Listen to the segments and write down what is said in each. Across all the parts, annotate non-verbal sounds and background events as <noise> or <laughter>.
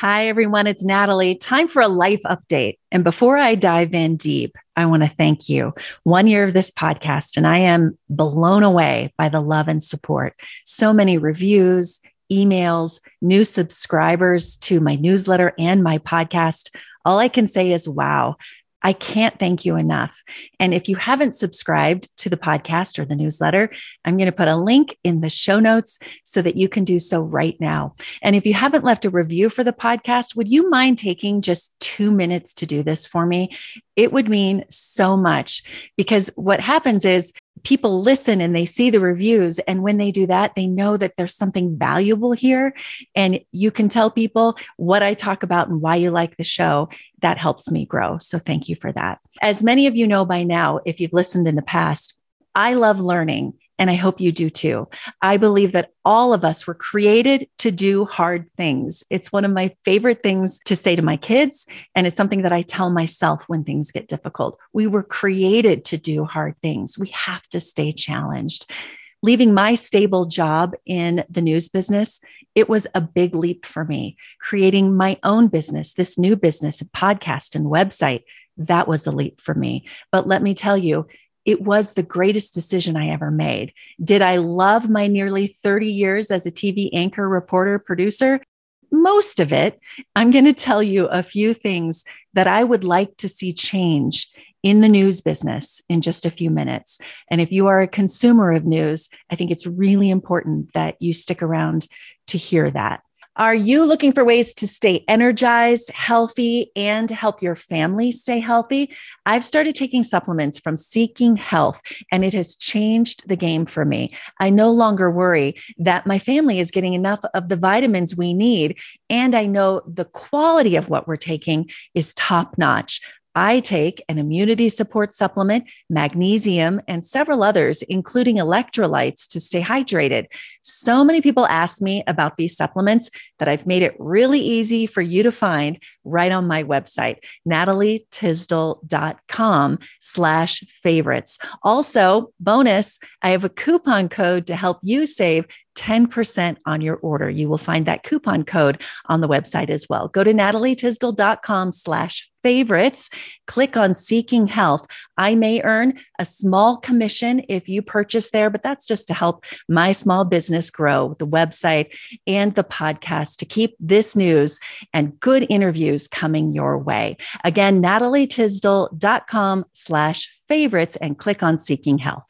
Hi, everyone. It's Natalie. Time for a life update. And before I dive in deep, I want to thank you. One year of this podcast, and I am blown away by the love and support. So many reviews, emails, new subscribers to my newsletter and my podcast. All I can say is wow. I can't thank you enough. And if you haven't subscribed to the podcast or the newsletter, I'm going to put a link in the show notes so that you can do so right now. And if you haven't left a review for the podcast, would you mind taking just two minutes to do this for me? It would mean so much because what happens is people listen and they see the reviews. And when they do that, they know that there's something valuable here. And you can tell people what I talk about and why you like the show. That helps me grow. So thank you for that. As many of you know by now, if you've listened in the past, I love learning. And I hope you do too. I believe that all of us were created to do hard things. It's one of my favorite things to say to my kids. And it's something that I tell myself when things get difficult. We were created to do hard things. We have to stay challenged. Leaving my stable job in the news business, it was a big leap for me. Creating my own business, this new business, a podcast and website, that was a leap for me. But let me tell you, it was the greatest decision I ever made. Did I love my nearly 30 years as a TV anchor, reporter, producer? Most of it. I'm going to tell you a few things that I would like to see change in the news business in just a few minutes. And if you are a consumer of news, I think it's really important that you stick around to hear that. Are you looking for ways to stay energized, healthy, and help your family stay healthy? I've started taking supplements from Seeking Health, and it has changed the game for me. I no longer worry that my family is getting enough of the vitamins we need, and I know the quality of what we're taking is top notch. I take an immunity support supplement, magnesium, and several others, including electrolytes to stay hydrated. So many people ask me about these supplements that I've made it really easy for you to find right on my website, natalietysdal.com slash favorites. Also, bonus, I have a coupon code to help you save 10% on your order. You will find that coupon code on the website as well. Go to natalietysdal.com slash favorites. Click on Seeking Health. I may earn a small commission if you purchase there, but that's just to help my small business grow, the website and the podcast to keep this news and good interviews coming your way. Again, natalietysdal.com slash favorites and click on Seeking Health.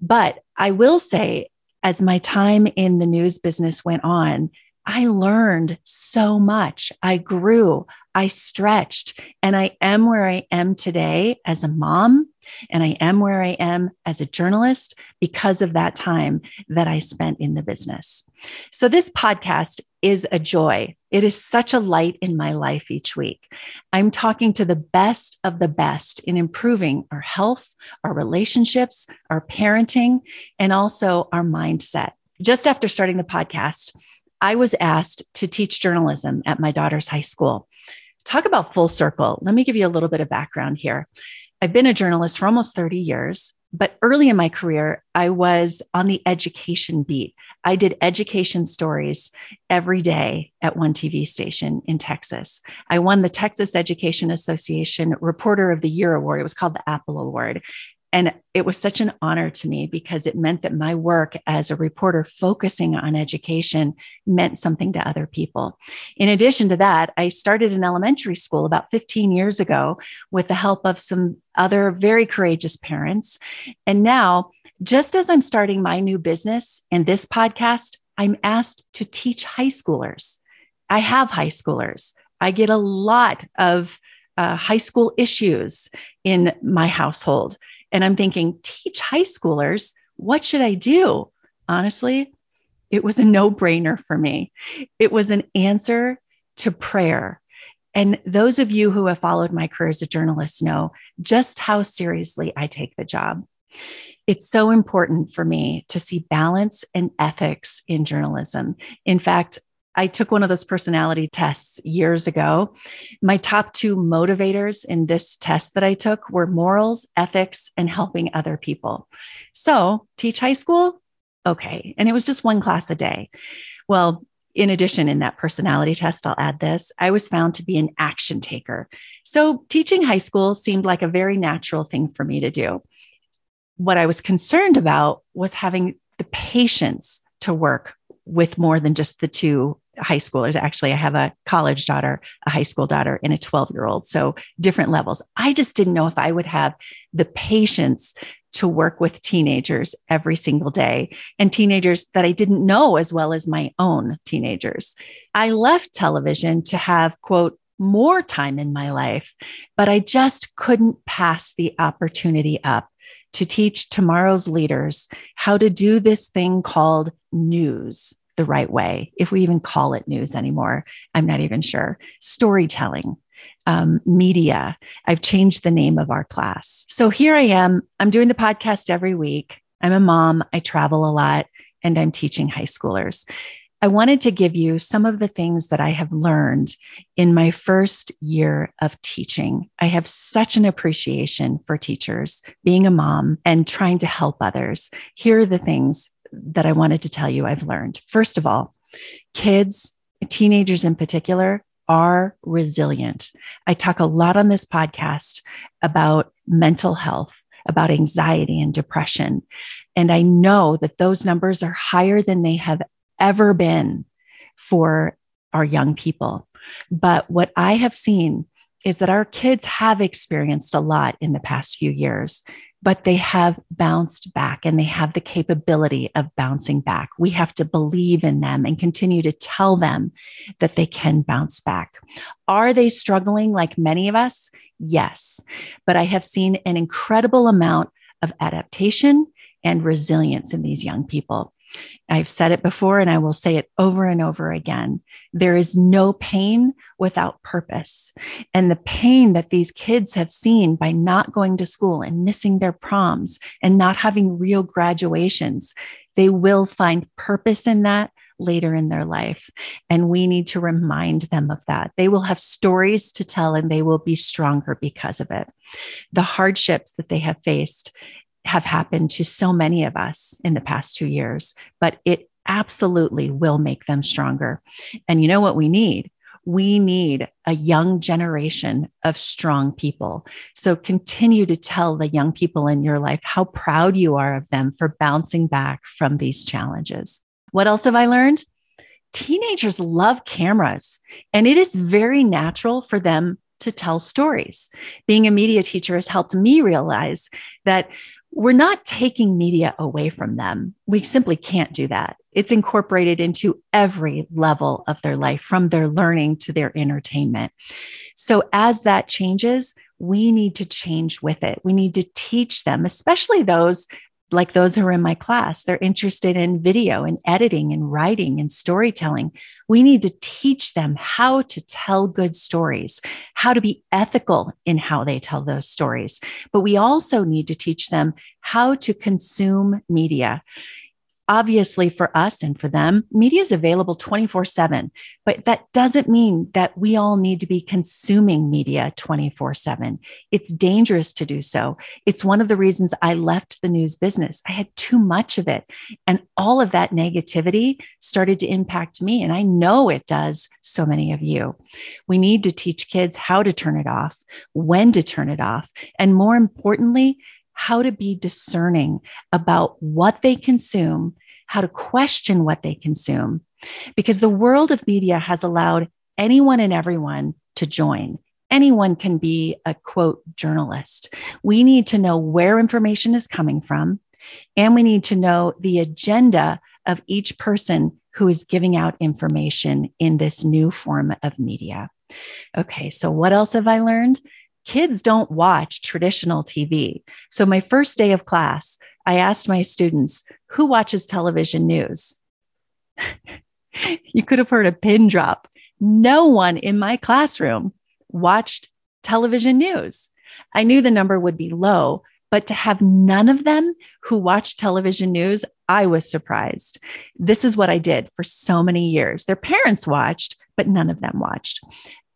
But I will say, as my time in the news business went on, I learned so much. I grew, I stretched, and I am where I am today as a mom. And I am where I am as a journalist because of that time that I spent in the business. So, this podcast is a joy. It is such a light in my life each week. I'm talking to the best of the best in improving our health, our relationships, our parenting, and also our mindset. Just after starting the podcast, I was asked to teach journalism at my daughter's high school. Talk about full circle. Let me give you a little bit of background here. I've been a journalist for almost 30 years, but early in my career, I was on the education beat. I did education stories every day at one TV station in Texas. I won the Texas Education Association Reporter of the Year Award. It was called the Apple Award. And it was such an honor to me because it meant that my work as a reporter focusing on education meant something to other people. In addition to that, I started an elementary school about 15 years ago with the help of some other very courageous parents. And now, just as I'm starting my new business and this podcast, I'm asked to teach high schoolers. I have high schoolers. I get a lot of uh, high school issues in my household. And I'm thinking, teach high schoolers, what should I do? Honestly, it was a no brainer for me. It was an answer to prayer. And those of you who have followed my career as a journalist know just how seriously I take the job. It's so important for me to see balance and ethics in journalism. In fact, I took one of those personality tests years ago. My top two motivators in this test that I took were morals, ethics, and helping other people. So, teach high school? Okay. And it was just one class a day. Well, in addition, in that personality test, I'll add this I was found to be an action taker. So, teaching high school seemed like a very natural thing for me to do. What I was concerned about was having the patience to work with more than just the two high schoolers. Actually, I have a college daughter, a high school daughter, and a 12 year old. So different levels. I just didn't know if I would have the patience to work with teenagers every single day and teenagers that I didn't know as well as my own teenagers. I left television to have, quote, more time in my life, but I just couldn't pass the opportunity up to teach tomorrow's leaders how to do this thing called news the right way, if we even call it news anymore. I'm not even sure. Storytelling, um, media. I've changed the name of our class. So here I am. I'm doing the podcast every week. I'm a mom. I travel a lot and I'm teaching high schoolers. I wanted to give you some of the things that I have learned in my first year of teaching. I have such an appreciation for teachers, being a mom, and trying to help others. Here are the things that I wanted to tell you I've learned. First of all, kids, teenagers in particular, are resilient. I talk a lot on this podcast about mental health, about anxiety and depression. And I know that those numbers are higher than they have ever been for our young people. But what I have seen is that our kids have experienced a lot in the past few years but they have bounced back and they have the capability of bouncing back. We have to believe in them and continue to tell them that they can bounce back. Are they struggling like many of us? Yes. But I have seen an incredible amount of adaptation and resilience in these young people. I've said it before and I will say it over and over again. There is no pain without purpose. And the pain that these kids have seen by not going to school and missing their proms and not having real graduations, they will find purpose in that later in their life. And we need to remind them of that. They will have stories to tell and they will be stronger because of it. The hardships that they have faced have happened to so many of us in the past two years, but it absolutely will make them stronger. And you know what we need? We need a young generation of strong people. So continue to tell the young people in your life how proud you are of them for bouncing back from these challenges. What else have I learned? Teenagers love cameras, and it is very natural for them to tell stories. Being a media teacher has helped me realize that we're not taking media away from them. We simply can't do that. It's incorporated into every level of their life, from their learning to their entertainment. So, as that changes, we need to change with it. We need to teach them, especially those like those who are in my class, they're interested in video and editing and writing and storytelling. We need to teach them how to tell good stories, how to be ethical in how they tell those stories. But we also need to teach them how to consume media obviously for us and for them, media is available 24 7, but that doesn't mean that we all need to be consuming media 24 7. It's dangerous to do so. It's one of the reasons I left the news business. I had too much of it. And all of that negativity started to impact me. And I know it does so many of you. We need to teach kids how to turn it off, when to turn it off, and more importantly, how to be discerning about what they consume, how to question what they consume, because the world of media has allowed anyone and everyone to join. Anyone can be a quote journalist. We need to know where information is coming from, and we need to know the agenda of each person who is giving out information in this new form of media. Okay, so what else have I learned? kids don't watch traditional TV. So, my first day of class, I asked my students, who watches television news? <laughs> you could have heard a pin drop. No one in my classroom watched television news. I knew the number would be low, but to have none of them who watched television news, I was surprised. This is what I did for so many years. Their parents watched, but none of them watched.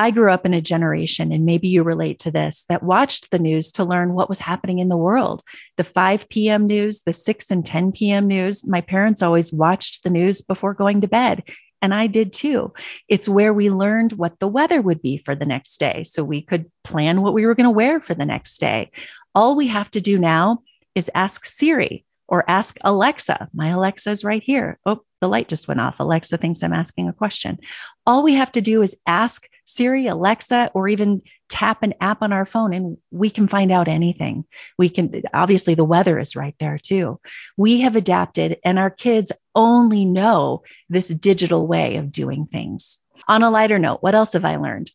I grew up in a generation, and maybe you relate to this, that watched the news to learn what was happening in the world. The 5 p.m. news, the 6 and 10 p.m. news. My parents always watched the news before going to bed. And I did too. It's where we learned what the weather would be for the next day. So we could plan what we were going to wear for the next day. All we have to do now is ask Siri or ask Alexa. My Alexa is right here. Oh, the light just went off. Alexa thinks I'm asking a question. All we have to do is ask Siri, Alexa, or even tap an app on our phone and we can find out anything. We can, obviously, the weather is right there too. We have adapted, and our kids only know this digital way of doing things. On a lighter note, what else have I learned?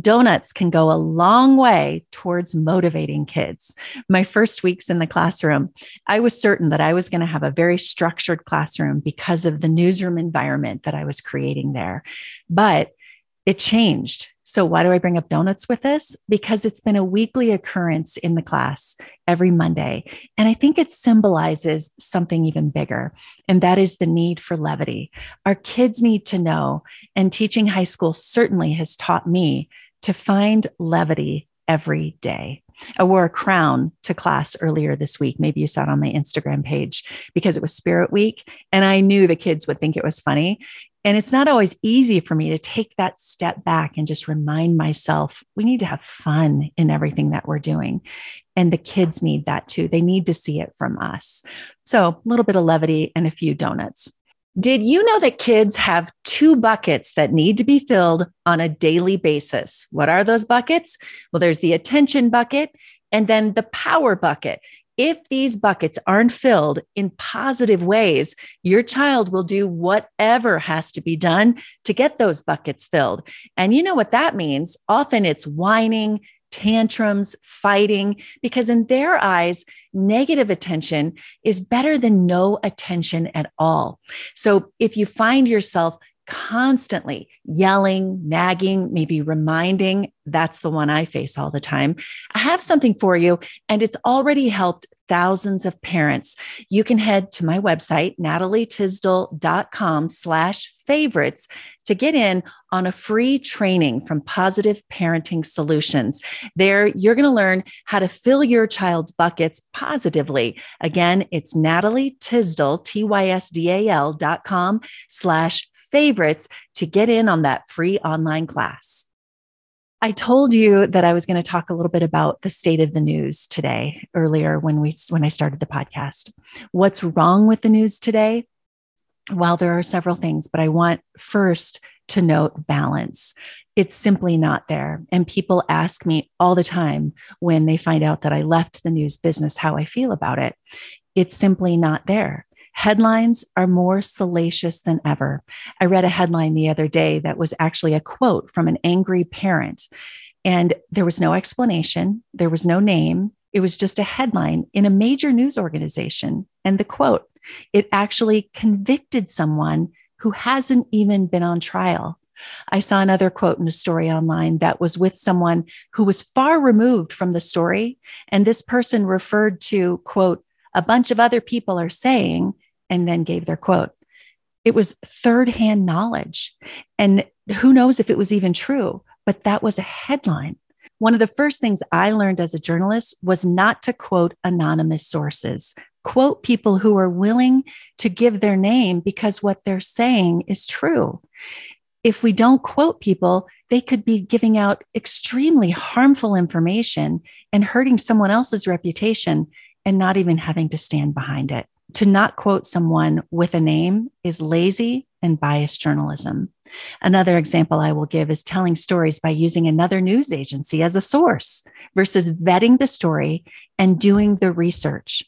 Donuts can go a long way towards motivating kids. My first weeks in the classroom, I was certain that I was going to have a very structured classroom because of the newsroom environment that I was creating there. But it changed. So, why do I bring up donuts with this? Because it's been a weekly occurrence in the class every Monday. And I think it symbolizes something even bigger, and that is the need for levity. Our kids need to know, and teaching high school certainly has taught me to find levity every day. I wore a crown to class earlier this week. Maybe you saw it on my Instagram page because it was Spirit Week. And I knew the kids would think it was funny. And it's not always easy for me to take that step back and just remind myself we need to have fun in everything that we're doing. And the kids need that too. They need to see it from us. So, a little bit of levity and a few donuts. Did you know that kids have two buckets that need to be filled on a daily basis? What are those buckets? Well, there's the attention bucket and then the power bucket. If these buckets aren't filled in positive ways, your child will do whatever has to be done to get those buckets filled. And you know what that means? Often it's whining, tantrums, fighting, because in their eyes, negative attention is better than no attention at all. So if you find yourself constantly yelling, nagging, maybe reminding. That's the one I face all the time. I have something for you, and it's already helped thousands of parents. You can head to my website, natalietysdal.com slash favorites to get in on a free training from Positive Parenting Solutions. There, you're going to learn how to fill your child's buckets positively. Again, it's Natalie Tysdal, T-Y-S-D-A-L dot com slash favorites to get in on that free online class. I told you that I was going to talk a little bit about the state of the news today earlier when we when I started the podcast. What's wrong with the news today? Well, there are several things, but I want first to note balance. It's simply not there. And people ask me all the time when they find out that I left the news business how I feel about it. It's simply not there. Headlines are more salacious than ever. I read a headline the other day that was actually a quote from an angry parent, and there was no explanation, there was no name. It was just a headline in a major news organization. And the quote, it actually convicted someone who hasn't even been on trial. I saw another quote in a story online that was with someone who was far removed from the story. And this person referred to, quote, a bunch of other people are saying, and then gave their quote. It was third hand knowledge. And who knows if it was even true, but that was a headline. One of the first things I learned as a journalist was not to quote anonymous sources, quote people who are willing to give their name because what they're saying is true. If we don't quote people, they could be giving out extremely harmful information and hurting someone else's reputation and not even having to stand behind it to not quote someone with a name is lazy and biased journalism. Another example I will give is telling stories by using another news agency as a source versus vetting the story and doing the research.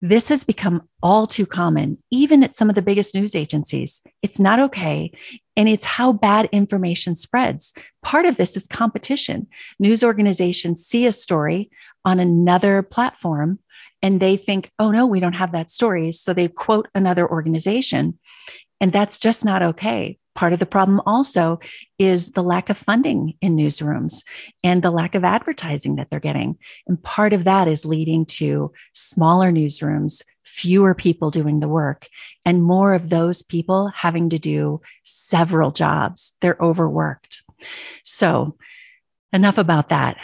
This has become all too common, even at some of the biggest news agencies. It's not okay. And it's how bad information spreads. Part of this is competition. News organizations see a story on another platform and they think, oh no, we don't have that story. So they quote another organization. And that's just not okay. Part of the problem also is the lack of funding in newsrooms and the lack of advertising that they're getting. And part of that is leading to smaller newsrooms, fewer people doing the work, and more of those people having to do several jobs. They're overworked. So, enough about that.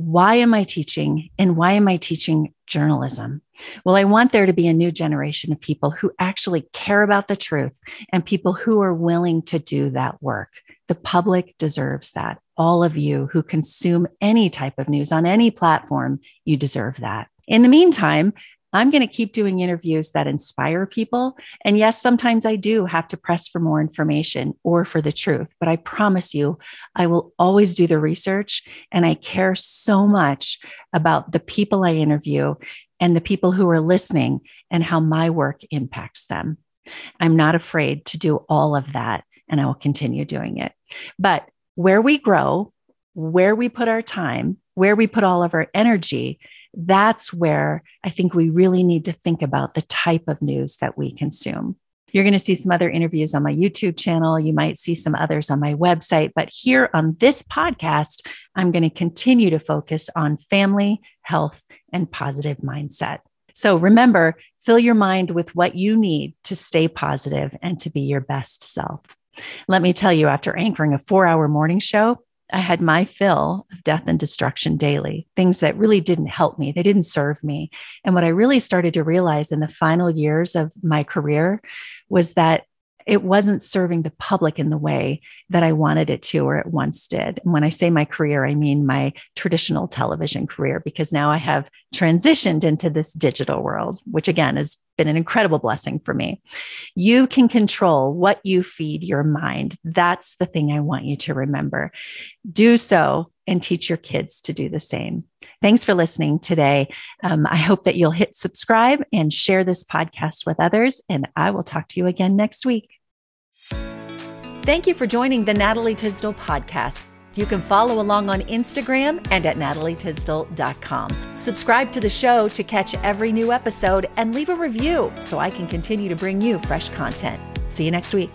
Why am I teaching and why am I teaching journalism? Well, I want there to be a new generation of people who actually care about the truth and people who are willing to do that work. The public deserves that. All of you who consume any type of news on any platform, you deserve that. In the meantime, I'm going to keep doing interviews that inspire people. And yes, sometimes I do have to press for more information or for the truth, but I promise you, I will always do the research. And I care so much about the people I interview and the people who are listening and how my work impacts them. I'm not afraid to do all of that, and I will continue doing it. But where we grow, where we put our time, where we put all of our energy, that's where I think we really need to think about the type of news that we consume. You're going to see some other interviews on my YouTube channel. You might see some others on my website. But here on this podcast, I'm going to continue to focus on family, health, and positive mindset. So remember, fill your mind with what you need to stay positive and to be your best self. Let me tell you, after anchoring a four hour morning show, I had my fill of death and destruction daily, things that really didn't help me. They didn't serve me. And what I really started to realize in the final years of my career was that it wasn't serving the public in the way that I wanted it to or it once did. And when I say my career, I mean my traditional television career, because now I have transitioned into this digital world, which again has been an incredible blessing for me. You can control what you feed your mind. That's the thing I want you to remember. Do so and teach your kids to do the same. Thanks for listening today. Um, I hope that you'll hit subscribe and share this podcast with others, and I will talk to you again next week. Thank you for joining the Natalie Tysdal podcast. You can follow along on Instagram and at natalietysdal.com. Subscribe to the show to catch every new episode and leave a review so I can continue to bring you fresh content. See you next week.